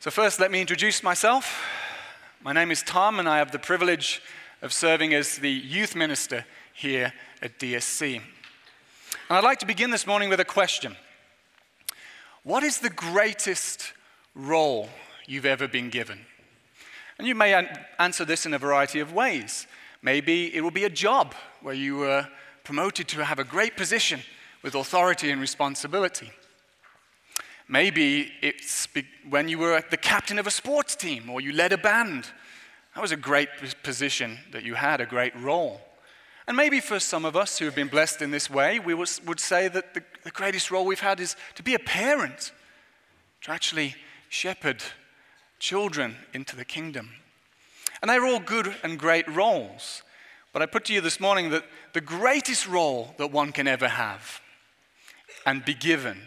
So, first, let me introduce myself. My name is Tom, and I have the privilege of serving as the youth minister here at DSC. And I'd like to begin this morning with a question What is the greatest role you've ever been given? And you may answer this in a variety of ways. Maybe it will be a job where you were promoted to have a great position with authority and responsibility. Maybe it's when you were the captain of a sports team or you led a band. That was a great position that you had, a great role. And maybe for some of us who have been blessed in this way, we would say that the, the greatest role we've had is to be a parent, to actually shepherd children into the kingdom. And they're all good and great roles. But I put to you this morning that the greatest role that one can ever have and be given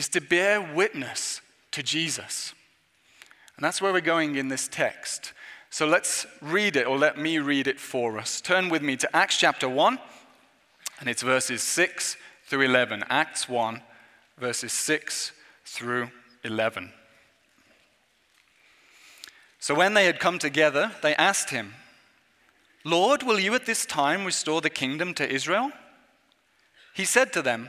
is to bear witness to Jesus. And that's where we're going in this text. So let's read it, or let me read it for us. Turn with me to Acts chapter 1, and it's verses 6 through 11. Acts 1, verses 6 through 11. So when they had come together, they asked him, Lord, will you at this time restore the kingdom to Israel? He said to them,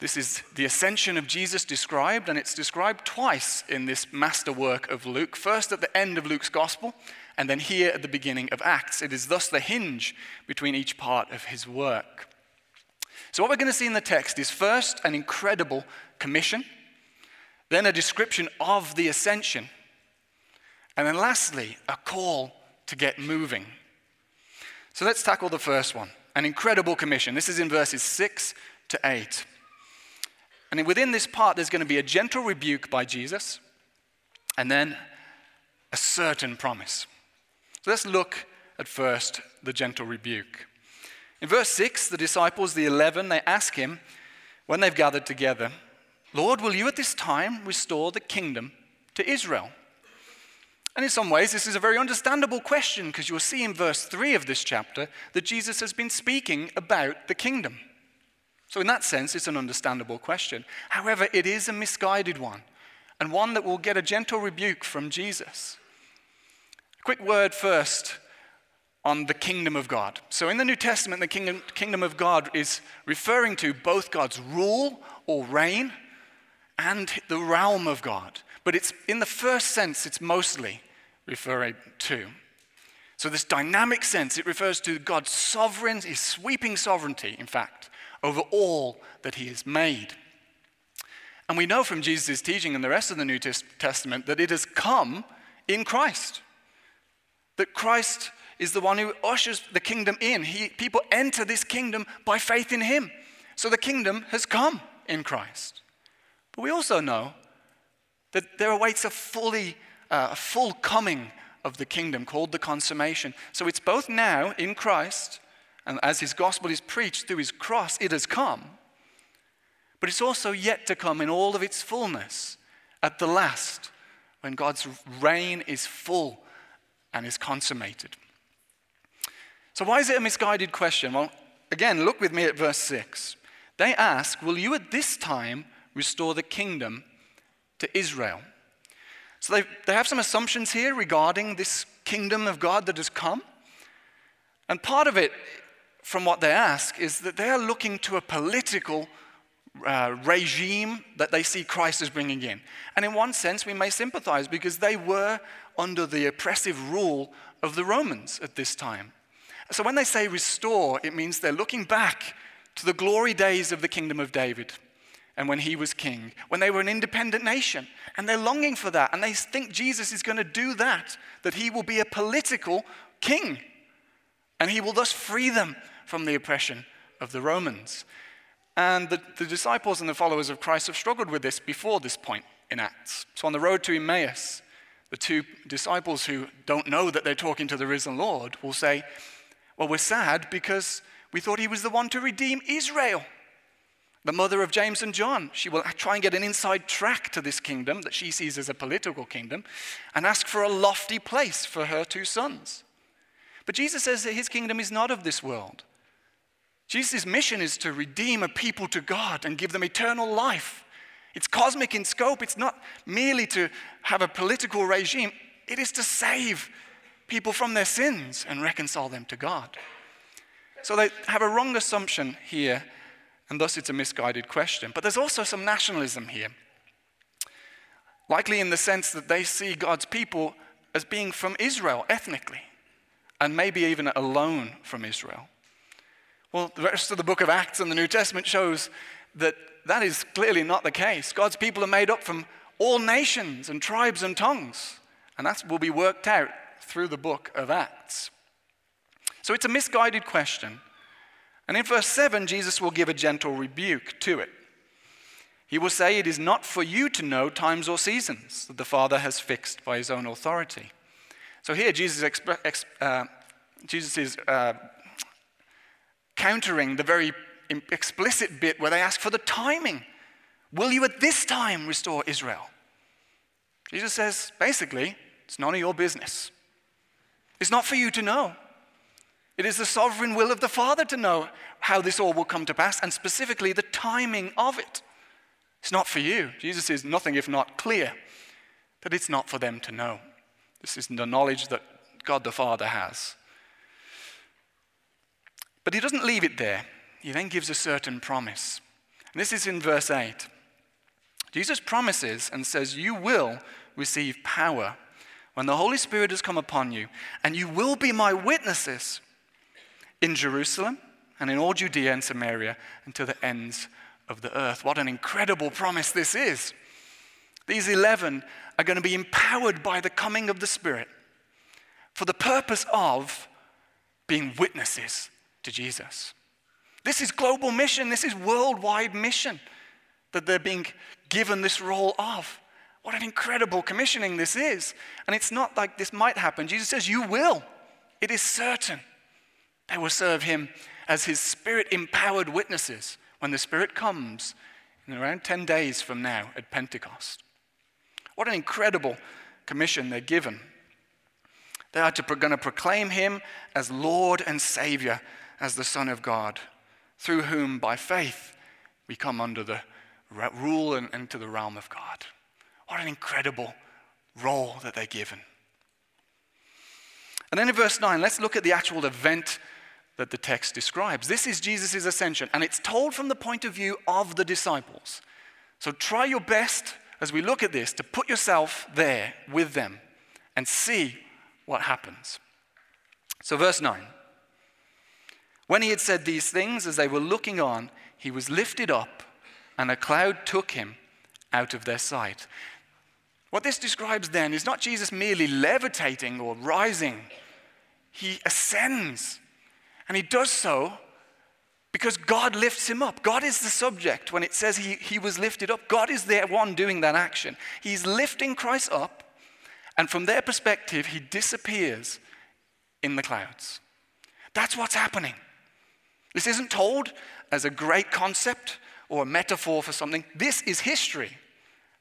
This is the ascension of Jesus described, and it's described twice in this masterwork of Luke. First at the end of Luke's gospel, and then here at the beginning of Acts. It is thus the hinge between each part of his work. So, what we're going to see in the text is first an incredible commission, then a description of the ascension, and then lastly, a call to get moving. So, let's tackle the first one an incredible commission. This is in verses 6 to 8. And within this part, there's going to be a gentle rebuke by Jesus and then a certain promise. So let's look at first the gentle rebuke. In verse 6, the disciples, the 11, they ask him when they've gathered together, Lord, will you at this time restore the kingdom to Israel? And in some ways, this is a very understandable question because you'll see in verse 3 of this chapter that Jesus has been speaking about the kingdom. So, in that sense, it's an understandable question. However, it is a misguided one, and one that will get a gentle rebuke from Jesus. A quick word first on the kingdom of God. So, in the New Testament, the kingdom, kingdom of God is referring to both God's rule or reign and the realm of God. But it's in the first sense, it's mostly referring to. So, this dynamic sense, it refers to God's sovereign, his sweeping sovereignty, in fact over all that he has made. And we know from Jesus' teaching and the rest of the New Testament that it has come in Christ. That Christ is the one who ushers the kingdom in. He, people enter this kingdom by faith in him. So the kingdom has come in Christ. But we also know that there awaits a fully uh, a full coming of the kingdom called the consummation. So it's both now in Christ and as his gospel is preached through his cross, it has come. But it's also yet to come in all of its fullness at the last, when God's reign is full and is consummated. So, why is it a misguided question? Well, again, look with me at verse 6. They ask, Will you at this time restore the kingdom to Israel? So, they, they have some assumptions here regarding this kingdom of God that has come. And part of it from what they ask is that they are looking to a political uh, regime that they see Christ is bringing in. And in one sense, we may sympathize because they were under the oppressive rule of the Romans at this time. So when they say restore, it means they're looking back to the glory days of the kingdom of David and when he was king, when they were an independent nation. And they're longing for that. And they think Jesus is going to do that, that he will be a political king. And he will thus free them from the oppression of the Romans. And the, the disciples and the followers of Christ have struggled with this before this point in Acts. So on the road to Emmaus, the two disciples who don't know that they're talking to the risen Lord will say, Well, we're sad because we thought he was the one to redeem Israel. The mother of James and John, she will try and get an inside track to this kingdom that she sees as a political kingdom and ask for a lofty place for her two sons. But Jesus says that his kingdom is not of this world. Jesus' mission is to redeem a people to God and give them eternal life. It's cosmic in scope. It's not merely to have a political regime, it is to save people from their sins and reconcile them to God. So they have a wrong assumption here, and thus it's a misguided question. But there's also some nationalism here. Likely in the sense that they see God's people as being from Israel ethnically, and maybe even alone from Israel. Well, the rest of the book of Acts and the New Testament shows that that is clearly not the case. God's people are made up from all nations and tribes and tongues, and that will be worked out through the book of Acts. So it's a misguided question. And in verse 7, Jesus will give a gentle rebuke to it. He will say, It is not for you to know times or seasons that the Father has fixed by his own authority. So here, Jesus, exp- uh, Jesus is uh, countering the very explicit bit where they ask for the timing. Will you at this time restore Israel? Jesus says, basically, it's none of your business. It's not for you to know. It is the sovereign will of the Father to know how this all will come to pass, and specifically the timing of it. It's not for you. Jesus is nothing if not clear that it's not for them to know. This is the knowledge that God the Father has. But he doesn't leave it there. He then gives a certain promise. And this is in verse 8. Jesus promises and says, You will receive power when the Holy Spirit has come upon you, and you will be my witnesses in Jerusalem and in all Judea and Samaria and to the ends of the earth. What an incredible promise this is. These 11 are going to be empowered by the coming of the Spirit for the purpose of being witnesses to Jesus. This is global mission, this is worldwide mission that they're being given this role of. What an incredible commissioning this is. And it's not like this might happen. Jesus says, You will. It is certain. They will serve him as his spirit empowered witnesses when the Spirit comes in around 10 days from now at Pentecost. What an incredible commission they're given. They are going to proclaim him as Lord and Savior, as the Son of God, through whom, by faith, we come under the rule and into the realm of God. What an incredible role that they're given. And then in verse 9, let's look at the actual event that the text describes. This is Jesus' ascension, and it's told from the point of view of the disciples. So try your best as we look at this to put yourself there with them and see what happens. So, verse 9. When he had said these things, as they were looking on, he was lifted up, and a cloud took him out of their sight. What this describes then is not Jesus merely levitating or rising, he ascends. And he does so because God lifts him up. God is the subject when it says he, he was lifted up. God is the one doing that action. He's lifting Christ up, and from their perspective, he disappears in the clouds. That's what's happening. This isn't told as a great concept or a metaphor for something. This is history.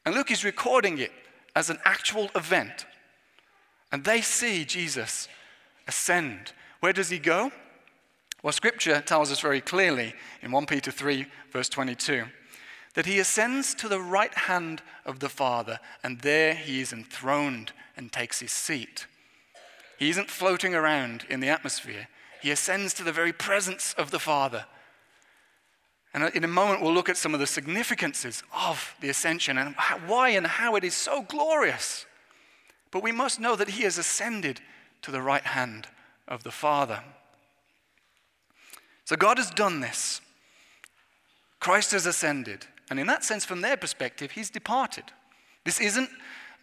And Luke is recording it as an actual event. And they see Jesus ascend. Where does he go? Well, scripture tells us very clearly in 1 Peter 3, verse 22, that he ascends to the right hand of the Father, and there he is enthroned and takes his seat. He isn't floating around in the atmosphere, he ascends to the very presence of the Father. And in a moment, we'll look at some of the significances of the ascension and why and how it is so glorious. But we must know that he has ascended to the right hand of the Father. So God has done this. Christ has ascended. And in that sense, from their perspective, he's departed. This isn't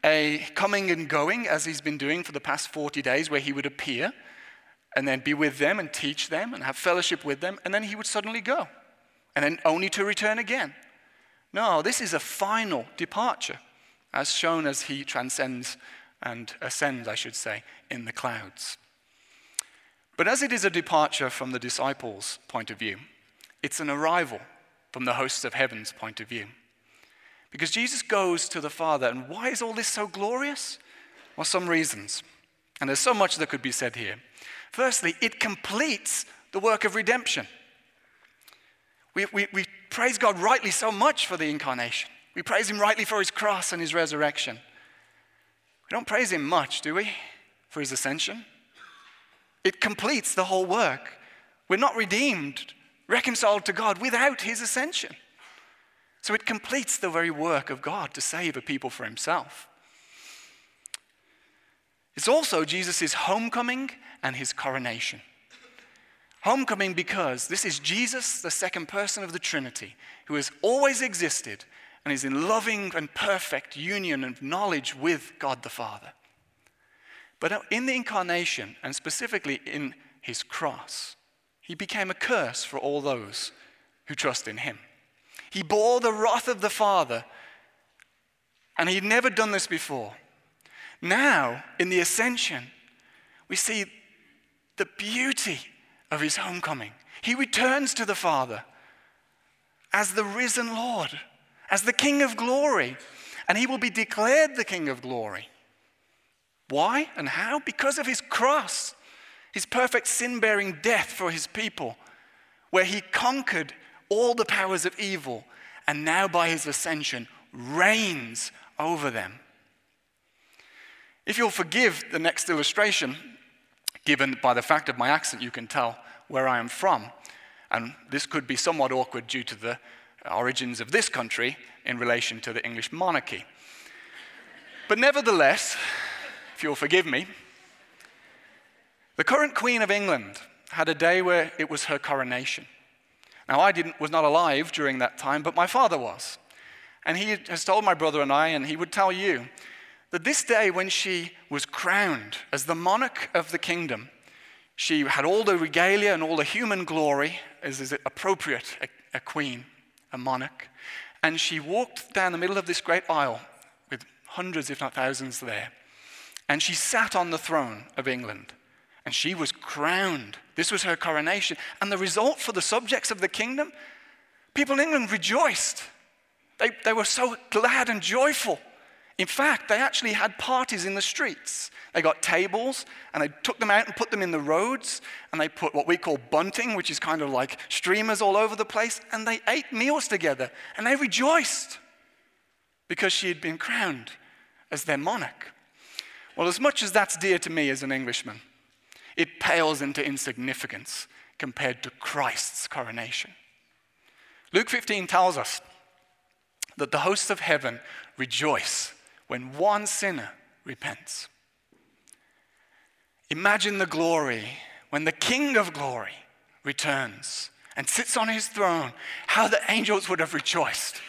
a coming and going as he's been doing for the past 40 days, where he would appear and then be with them and teach them and have fellowship with them, and then he would suddenly go, and then only to return again. No, this is a final departure, as shown as he transcends and ascends, I should say, in the clouds. But as it is a departure from the disciples' point of view, it's an arrival from the hosts of heaven's point of view. Because Jesus goes to the Father, and why is all this so glorious? Well, some reasons. And there's so much that could be said here. Firstly, it completes the work of redemption. We, we, we praise God rightly so much for the incarnation. We praise Him rightly for His cross and His resurrection. We don't praise Him much, do we, for His ascension? It completes the whole work. We're not redeemed, reconciled to God without His ascension. So it completes the very work of God to save a people for Himself. It's also Jesus' homecoming and his coronation. Homecoming because this is Jesus, the second person of the Trinity, who has always existed and is in loving and perfect union and knowledge with God the Father. But in the incarnation, and specifically in his cross, he became a curse for all those who trust in him. He bore the wrath of the Father, and he'd never done this before. Now, in the ascension, we see the beauty of his homecoming. He returns to the Father as the risen Lord, as the King of glory, and he will be declared the King of glory. Why and how? Because of his cross, his perfect sin bearing death for his people, where he conquered all the powers of evil and now by his ascension reigns over them. If you'll forgive the next illustration, given by the fact of my accent, you can tell where I am from. And this could be somewhat awkward due to the origins of this country in relation to the English monarchy. But nevertheless, if you'll forgive me, the current Queen of England had a day where it was her coronation. Now, I didn't, was not alive during that time, but my father was. And he has told my brother and I, and he would tell you, that this day, when she was crowned as the monarch of the kingdom, she had all the regalia and all the human glory, as is appropriate a, a queen, a monarch. And she walked down the middle of this great aisle with hundreds, if not thousands, there. And she sat on the throne of England. And she was crowned. This was her coronation. And the result for the subjects of the kingdom, people in England rejoiced. They, they were so glad and joyful. In fact, they actually had parties in the streets. They got tables and they took them out and put them in the roads and they put what we call bunting, which is kind of like streamers all over the place, and they ate meals together and they rejoiced because she had been crowned as their monarch. Well, as much as that's dear to me as an Englishman, it pales into insignificance compared to Christ's coronation. Luke 15 tells us that the hosts of heaven rejoice when one sinner repents. Imagine the glory when the King of glory returns and sits on his throne, how the angels would have rejoiced.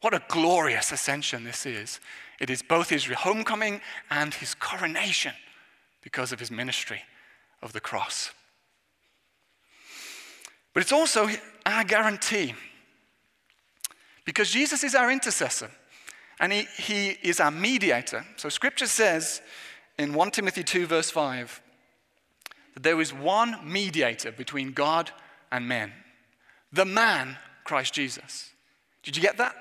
What a glorious ascension this is. It is both his homecoming and his coronation because of his ministry of the cross. But it's also our guarantee because Jesus is our intercessor and he, he is our mediator. So scripture says in 1 Timothy 2, verse 5, that there is one mediator between God and men the man, Christ Jesus. Did you get that?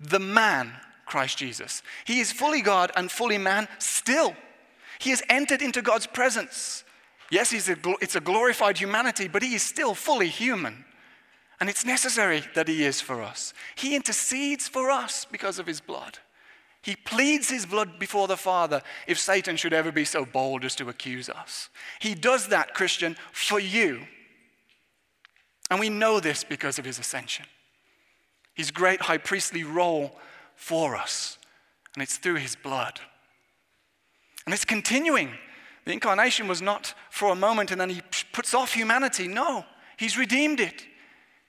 The man, Christ Jesus. He is fully God and fully man still. He has entered into God's presence. Yes, a, it's a glorified humanity, but he is still fully human. And it's necessary that He is for us. He intercedes for us because of His blood. He pleads His blood before the Father if Satan should ever be so bold as to accuse us. He does that, Christian, for you. And we know this because of His ascension. His great high priestly role for us. And it's through His blood. And it's continuing The incarnation was not for a moment and then he puts off humanity. No, he's redeemed it.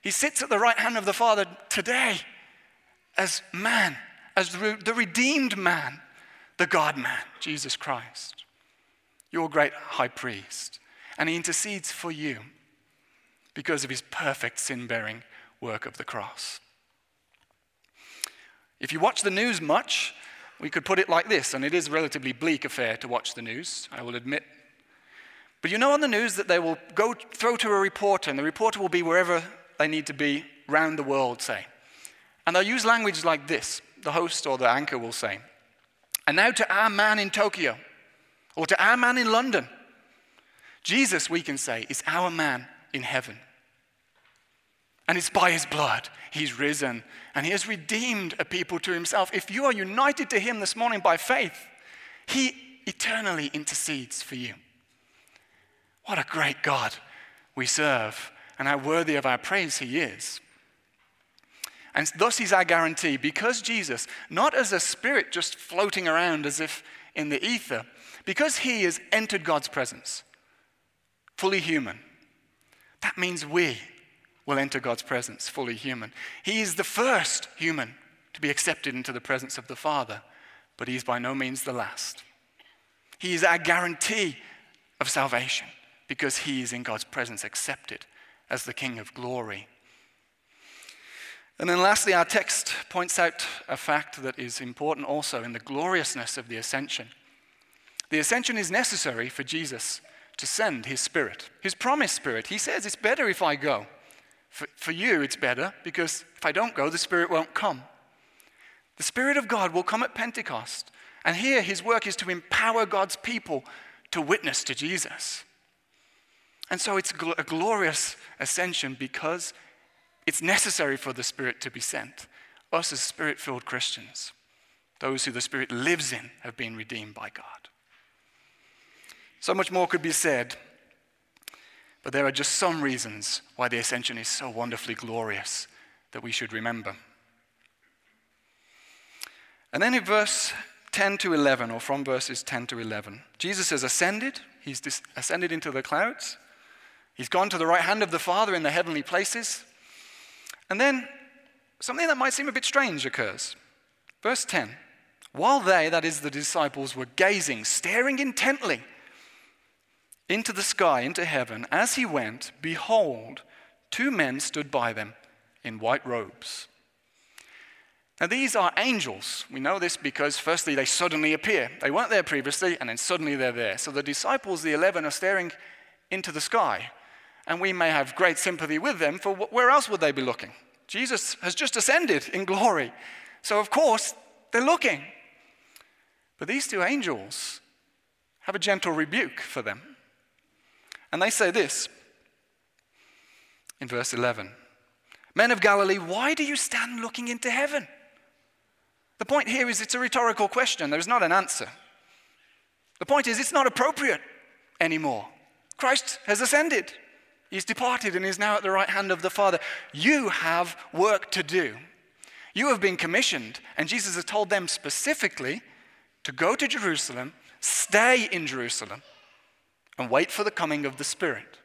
He sits at the right hand of the Father today as man, as the redeemed man, the God man, Jesus Christ, your great high priest. And he intercedes for you because of his perfect sin bearing work of the cross. If you watch the news much, we could put it like this, and it is a relatively bleak affair to watch the news, I will admit. But you know on the news that they will go throw to a reporter, and the reporter will be wherever they need to be round the world, say. And they'll use language like this the host or the anchor will say. And now to our man in Tokyo, or to our man in London. Jesus, we can say, is our man in heaven. And it's by his blood he's risen and he has redeemed a people to himself. If you are united to him this morning by faith, he eternally intercedes for you. What a great God we serve and how worthy of our praise he is. And thus he's our guarantee because Jesus, not as a spirit just floating around as if in the ether, because he has entered God's presence, fully human, that means we will enter God's presence fully human. He is the first human to be accepted into the presence of the Father, but he is by no means the last. He is our guarantee of salvation because he is in God's presence accepted as the King of glory. And then, lastly, our text points out a fact that is important also in the gloriousness of the ascension. The ascension is necessary for Jesus to send his spirit, his promised spirit. He says, It's better if I go. For, for you, it's better because if I don't go, the Spirit won't come. The Spirit of God will come at Pentecost. And here, his work is to empower God's people to witness to Jesus. And so it's a glorious ascension because it's necessary for the Spirit to be sent. Us as Spirit filled Christians, those who the Spirit lives in, have been redeemed by God. So much more could be said. But there are just some reasons why the ascension is so wonderfully glorious that we should remember. And then in verse 10 to 11, or from verses 10 to 11, Jesus has ascended. He's ascended into the clouds. He's gone to the right hand of the Father in the heavenly places. And then something that might seem a bit strange occurs. Verse 10 While they, that is the disciples, were gazing, staring intently, into the sky, into heaven, as he went, behold, two men stood by them in white robes. Now, these are angels. We know this because, firstly, they suddenly appear. They weren't there previously, and then suddenly they're there. So the disciples, the 11, are staring into the sky. And we may have great sympathy with them, for where else would they be looking? Jesus has just ascended in glory. So, of course, they're looking. But these two angels have a gentle rebuke for them. And they say this in verse 11 Men of Galilee, why do you stand looking into heaven? The point here is it's a rhetorical question, there's not an answer. The point is it's not appropriate anymore. Christ has ascended. He's departed and is now at the right hand of the Father. You have work to do. You have been commissioned, and Jesus has told them specifically to go to Jerusalem, stay in Jerusalem, and wait for the coming of the Spirit.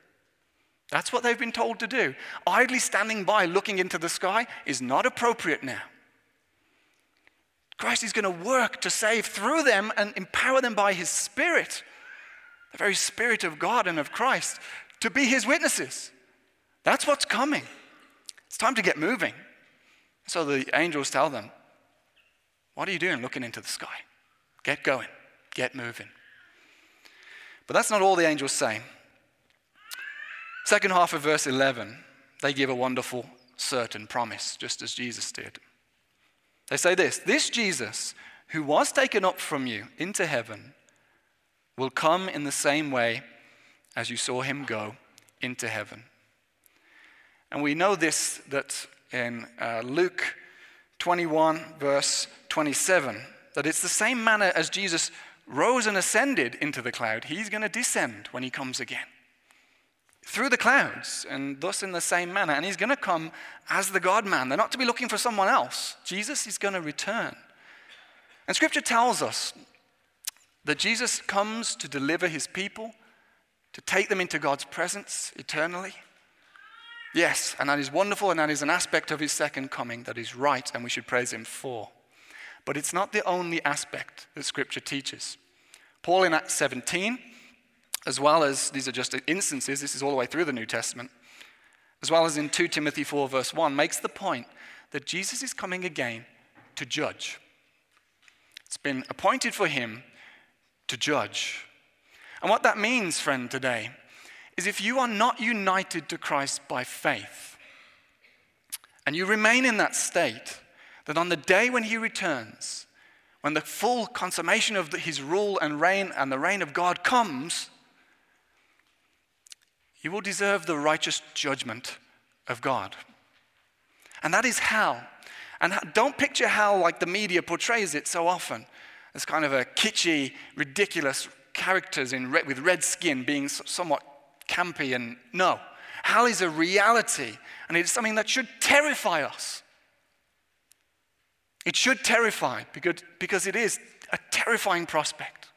That's what they've been told to do. Idly standing by looking into the sky is not appropriate now. Christ is going to work to save through them and empower them by his Spirit, the very Spirit of God and of Christ, to be his witnesses. That's what's coming. It's time to get moving. So the angels tell them, What are you doing looking into the sky? Get going, get moving. But that's not all the angels say. Second half of verse 11, they give a wonderful, certain promise, just as Jesus did. They say this This Jesus, who was taken up from you into heaven, will come in the same way as you saw him go into heaven. And we know this that in uh, Luke 21, verse 27, that it's the same manner as Jesus rose and ascended into the cloud, he's going to descend when he comes again. Through the clouds, and thus in the same manner. And he's going to come as the God man. They're not to be looking for someone else. Jesus is going to return. And scripture tells us that Jesus comes to deliver his people, to take them into God's presence eternally. Yes, and that is wonderful, and that is an aspect of his second coming that is right, and we should praise him for. But it's not the only aspect that Scripture teaches. Paul in Acts 17, as well as these are just instances, this is all the way through the New Testament, as well as in 2 Timothy 4, verse 1, makes the point that Jesus is coming again to judge. It's been appointed for him to judge. And what that means, friend, today, is if you are not united to Christ by faith, and you remain in that state, that on the day when he returns, when the full consummation of his rule and reign and the reign of God comes, you will deserve the righteous judgment of God. And that is hell. And don't picture hell like the media portrays it so often as kind of a kitschy, ridiculous characters in red, with red skin being somewhat campy and no. Hell is a reality and it is something that should terrify us. It should terrify because, because it is a terrifying prospect.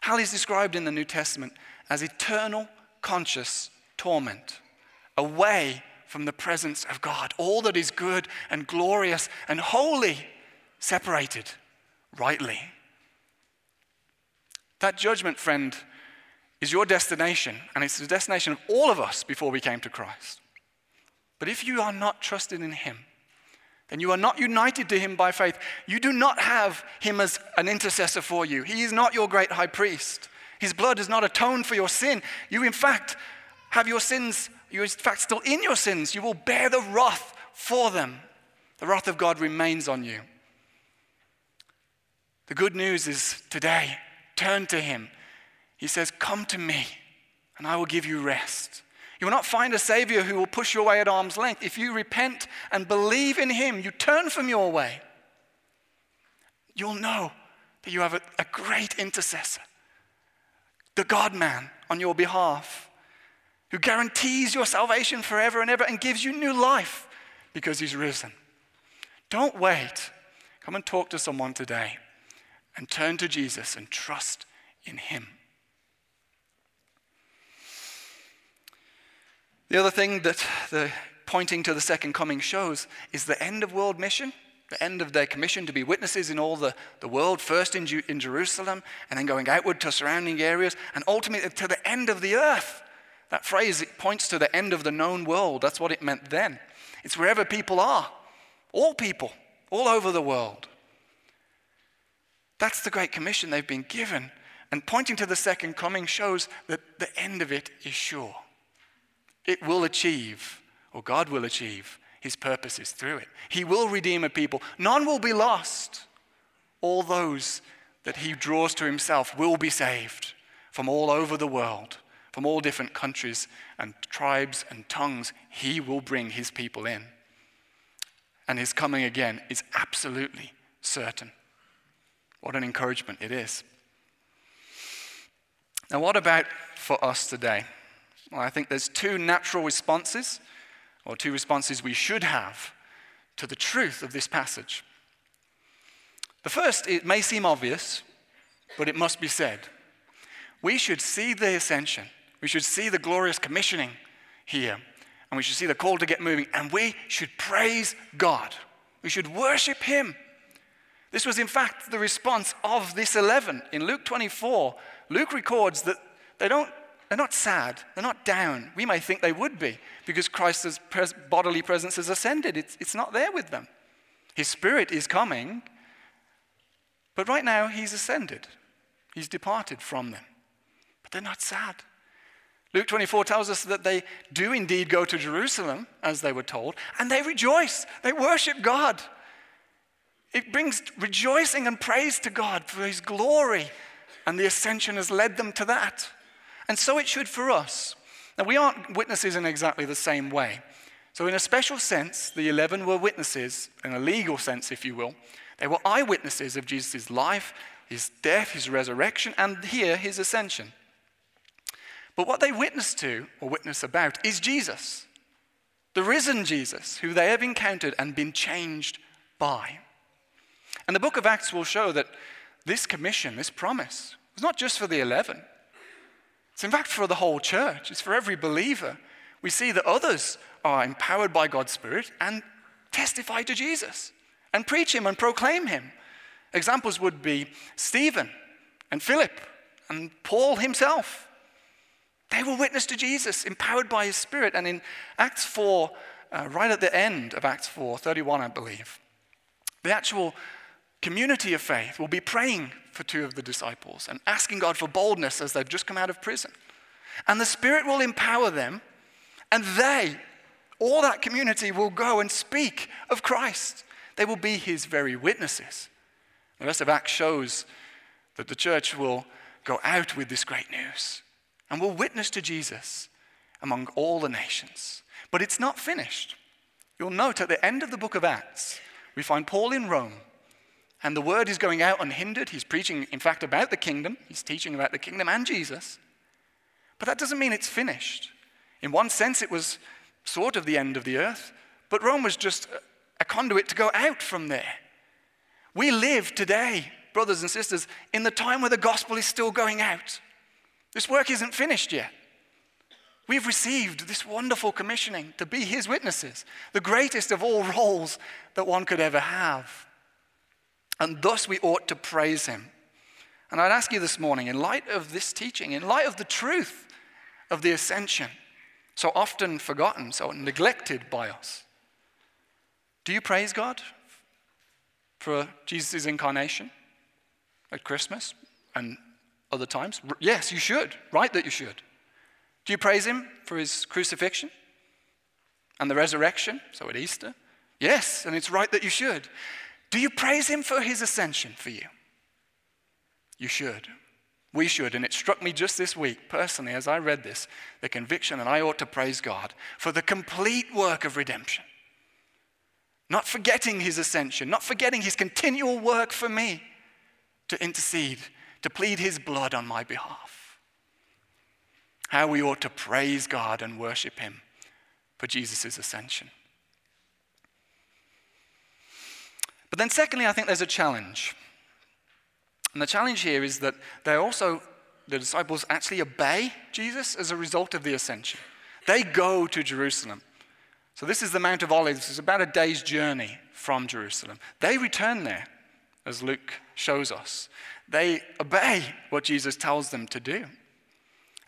Hell is described in the New Testament as eternal conscious torment, away from the presence of God. All that is good and glorious and holy, separated rightly. That judgment, friend, is your destination, and it's the destination of all of us before we came to Christ. But if you are not trusted in Him, then you are not united to Him by faith. You do not have Him as an intercessor for you. He is not your great high priest. His blood does not atone for your sin. You, in fact, have your sins, you're in fact still in your sins. You will bear the wrath for them. The wrath of God remains on you. The good news is today, turn to Him. He says, Come to me, and I will give you rest. You will not find a Savior who will push you away at arm's length. If you repent and believe in Him, you turn from your way, you'll know that you have a, a great intercessor the God man on your behalf, who guarantees your salvation forever and ever and gives you new life because he's risen. Don't wait. Come and talk to someone today and turn to Jesus and trust in him. The other thing that the pointing to the second coming shows is the end of world mission the end of their commission to be witnesses in all the, the world, first in, Ju- in Jerusalem, and then going outward to surrounding areas, and ultimately to the end of the earth. That phrase it points to the end of the known world. That's what it meant then. It's wherever people are, all people, all over the world. That's the Great Commission they've been given. And pointing to the second coming shows that the end of it is sure. It will achieve, or God will achieve, his purposes through it. He will redeem a people. None will be lost. All those that he draws to himself will be saved from all over the world, from all different countries and tribes and tongues. He will bring his people in. And his coming again is absolutely certain. What an encouragement it is. Now, what about for us today? Well, I think there's two natural responses or two responses we should have to the truth of this passage. The first, it may seem obvious, but it must be said. We should see the ascension, we should see the glorious commissioning here, and we should see the call to get moving, and we should praise God. We should worship Him. This was, in fact, the response of this 11. In Luke 24, Luke records that they don't they're not sad. They're not down. We may think they would be because Christ's pres- bodily presence has ascended. It's, it's not there with them. His spirit is coming, but right now he's ascended. He's departed from them. But they're not sad. Luke 24 tells us that they do indeed go to Jerusalem, as they were told, and they rejoice. They worship God. It brings rejoicing and praise to God for his glory, and the ascension has led them to that. And so it should for us. Now, we aren't witnesses in exactly the same way. So, in a special sense, the 11 were witnesses, in a legal sense, if you will. They were eyewitnesses of Jesus' life, his death, his resurrection, and here, his ascension. But what they witness to, or witness about, is Jesus, the risen Jesus, who they have encountered and been changed by. And the book of Acts will show that this commission, this promise, was not just for the 11. It's in fact for the whole church, it's for every believer. We see that others are empowered by God's Spirit and testify to Jesus and preach Him and proclaim Him. Examples would be Stephen and Philip and Paul himself. They were witness to Jesus, empowered by His Spirit. And in Acts 4, uh, right at the end of Acts 4, 31, I believe, the actual community of faith will be praying for two of the disciples and asking God for boldness as they've just come out of prison. And the Spirit will empower them, and they, all that community, will go and speak of Christ. They will be His very witnesses. The rest of Acts shows that the church will go out with this great news and will witness to Jesus among all the nations. But it's not finished. You'll note at the end of the book of Acts, we find Paul in Rome, and the word is going out unhindered. He's preaching, in fact, about the kingdom, he's teaching about the kingdom and Jesus. But that doesn't mean it's finished. In one sense, it was sort of the end of the earth, but Rome was just a conduit to go out from there. We live today, brothers and sisters, in the time where the gospel is still going out. This work isn't finished yet. We've received this wonderful commissioning to be his witnesses, the greatest of all roles that one could ever have. And thus we ought to praise him. And I'd ask you this morning, in light of this teaching, in light of the truth of the ascension, so often forgotten, so neglected by us, do you praise God for Jesus' incarnation at Christmas and other times? Yes, you should. Right that you should. Do you praise him for his crucifixion and the resurrection? So at Easter? Yes, and it's right that you should. Do you praise him for his ascension for you? You should. We should. And it struck me just this week, personally, as I read this, the conviction that I ought to praise God for the complete work of redemption. Not forgetting his ascension, not forgetting his continual work for me to intercede, to plead his blood on my behalf. How we ought to praise God and worship him for Jesus' ascension. But then, secondly, I think there's a challenge. And the challenge here is that they also, the disciples actually obey Jesus as a result of the ascension. They go to Jerusalem. So, this is the Mount of Olives. It's about a day's journey from Jerusalem. They return there, as Luke shows us. They obey what Jesus tells them to do.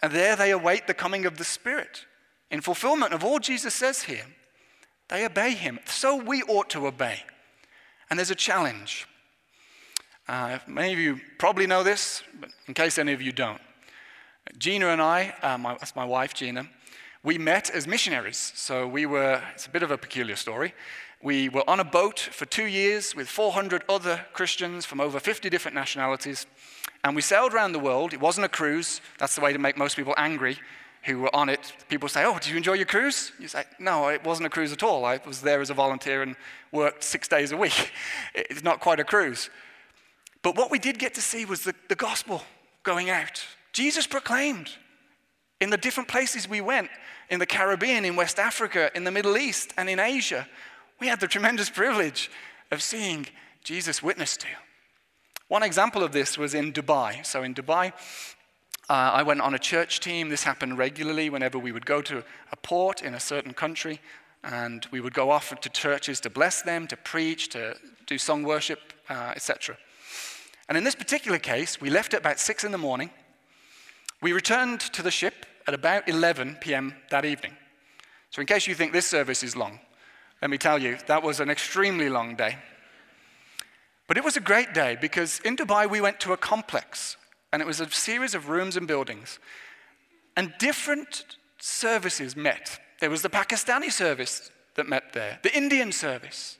And there they await the coming of the Spirit in fulfillment of all Jesus says here. They obey him. So we ought to obey. And there's a challenge. Uh, many of you probably know this, but in case any of you don't. Gina and I, uh, my, that's my wife Gina, we met as missionaries. So we were, it's a bit of a peculiar story. We were on a boat for two years with 400 other Christians from over 50 different nationalities. And we sailed around the world. It wasn't a cruise. That's the way to make most people angry who were on it, people say, Oh, did you enjoy your cruise? You say, No, it wasn't a cruise at all. I was there as a volunteer and worked six days a week. It's not quite a cruise. But what we did get to see was the, the gospel going out. Jesus proclaimed in the different places we went in the Caribbean, in West Africa, in the Middle East, and in Asia. We had the tremendous privilege of seeing Jesus witnessed to. One example of this was in Dubai. So, in Dubai, uh, I went on a church team. This happened regularly whenever we would go to a port in a certain country, and we would go off to churches to bless them, to preach, to do song worship, uh, etc. And in this particular case, we left at about six in the morning. We returned to the ship at about 11 p.m. that evening. So, in case you think this service is long, let me tell you, that was an extremely long day. But it was a great day because in Dubai we went to a complex and it was a series of rooms and buildings. And different services met. There was the Pakistani service that met there, the Indian service,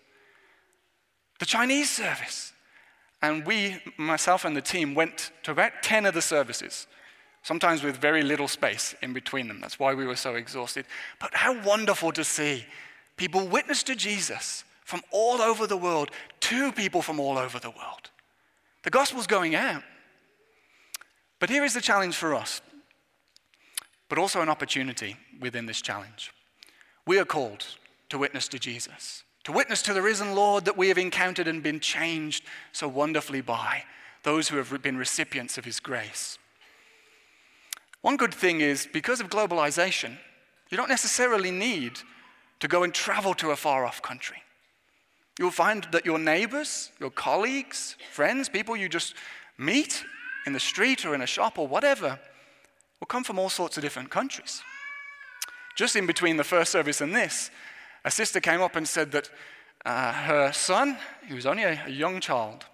the Chinese service. And we, myself and the team, went to about 10 of the services, sometimes with very little space in between them. That's why we were so exhausted. But how wonderful to see people witness to Jesus from all over the world, to people from all over the world. The gospel's going out. But here is the challenge for us, but also an opportunity within this challenge. We are called to witness to Jesus, to witness to the risen Lord that we have encountered and been changed so wonderfully by, those who have been recipients of his grace. One good thing is because of globalization, you don't necessarily need to go and travel to a far off country. You'll find that your neighbors, your colleagues, friends, people you just meet in the street or in a shop or whatever, will come from all sorts of different countries. Just in between the first service and this, a sister came up and said that uh, her son, who was only a, a young child,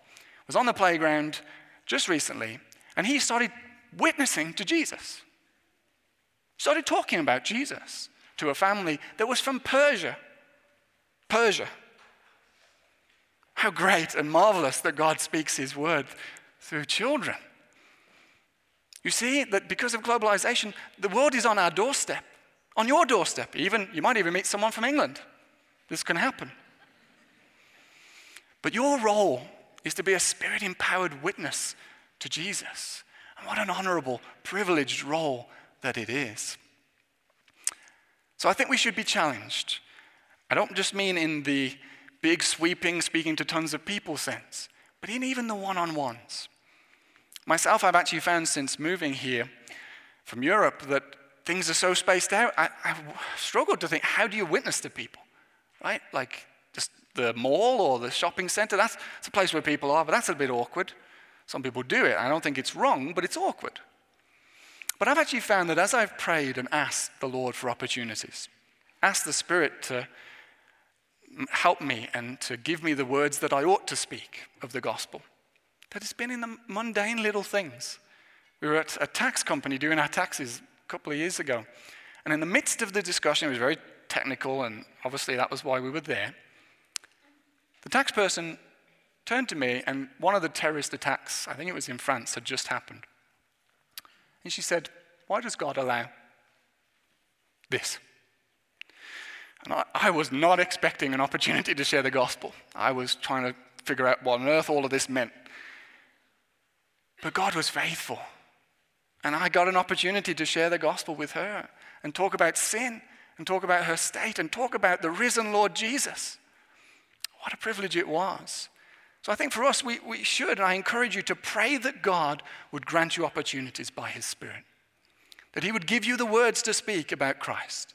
was on the playground just recently, and he started witnessing to Jesus. Started talking about Jesus to a family that was from Persia. Persia. How great and marvelous that God speaks his word through children. You see that because of globalization, the world is on our doorstep, on your doorstep. Even you might even meet someone from England. This can happen. But your role is to be a spirit empowered witness to Jesus. And what an honorable, privileged role that it is. So I think we should be challenged. I don't just mean in the big, sweeping, speaking to tons of people sense, but in even the one on ones. Myself, I've actually found since moving here from Europe that things are so spaced out. I, have struggled to think how do you witness to people, right? Like just the mall or the shopping center, that's, that's a place where people are, but that's a bit awkward. Some people do it. I don't think it's wrong, but it's awkward. But I've actually found that as I've prayed and asked the Lord for opportunities, asked the Spirit to help me and to give me the words that I ought to speak of the gospel, that it's been in the mundane little things. We were at a tax company doing our taxes a couple of years ago. And in the midst of the discussion, it was very technical, and obviously that was why we were there. The tax person turned to me, and one of the terrorist attacks, I think it was in France, had just happened. And she said, Why does God allow this? And I, I, was not expecting an opportunity to share the gospel. I was trying to figure out what on earth all of this meant. But God was faithful. And I got an opportunity to share the gospel with her and talk about sin and talk about her state and talk about the risen Lord Jesus. What a privilege it was. So I think for us, we, we should, and I encourage you to pray that God would grant you opportunities by His Spirit, that He would give you the words to speak about Christ,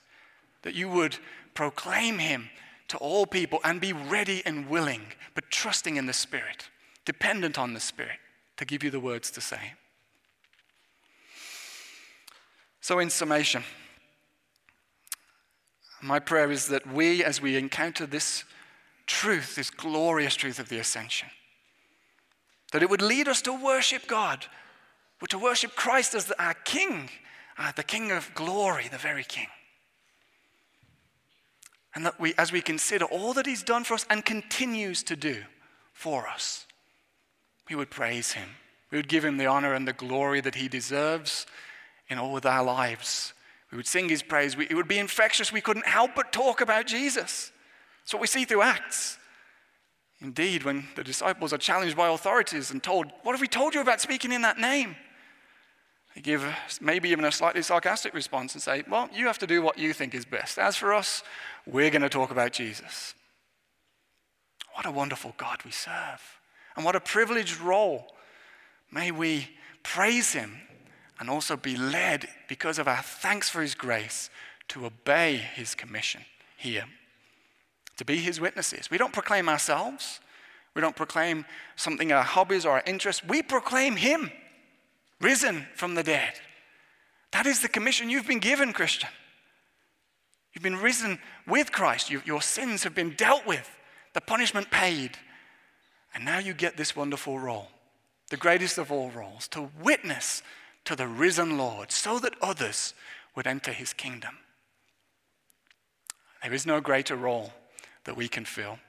that you would proclaim Him to all people and be ready and willing, but trusting in the Spirit, dependent on the Spirit to give you the words to say. So, in summation, my prayer is that we, as we encounter this truth, this glorious truth of the ascension. That it would lead us to worship God, to worship Christ as our King, uh, the King of glory, the very King. And that we, as we consider all that He's done for us and continues to do for us, we would praise Him. We would give Him the honor and the glory that He deserves in all of our lives. We would sing His praise. We, it would be infectious. We couldn't help but talk about Jesus. That's what we see through Acts. Indeed, when the disciples are challenged by authorities and told, What have we told you about speaking in that name? They give maybe even a slightly sarcastic response and say, Well, you have to do what you think is best. As for us, we're going to talk about Jesus. What a wonderful God we serve. And what a privileged role. May we praise Him and also be led because of our thanks for His grace to obey His commission here to be his witnesses. We don't proclaim ourselves. We don't proclaim something our hobbies or our interests. We proclaim him risen from the dead. That is the commission you've been given, Christian. You've been risen with Christ. You, your sins have been dealt with, the punishment paid. And now you get this wonderful role, the greatest of all roles, to witness to the risen Lord so that others would enter his kingdom. There is no greater role that we can fill.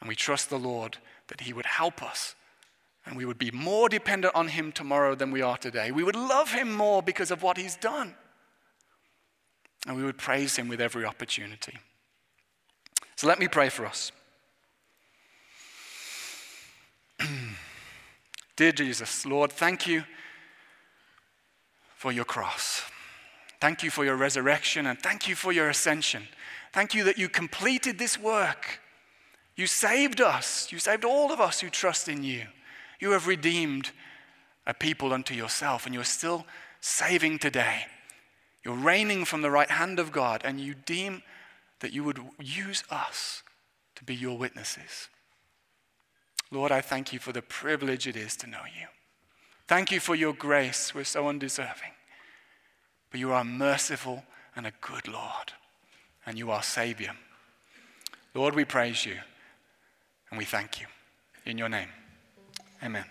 And we trust the Lord that He would help us and we would be more dependent on Him tomorrow than we are today. We would love Him more because of what He's done. And we would praise Him with every opportunity. So let me pray for us. Dear Jesus, Lord, thank you for your cross. Thank you for your resurrection and thank you for your ascension. Thank you that you completed this work. You saved us. You saved all of us who trust in you. You have redeemed a people unto yourself, and you're still saving today. You're reigning from the right hand of God, and you deem that you would use us to be your witnesses. Lord, I thank you for the privilege it is to know you. Thank you for your grace. We're so undeserving. But you are merciful and a good Lord, and you are Savior. Lord, we praise you and we thank you. In your name, amen.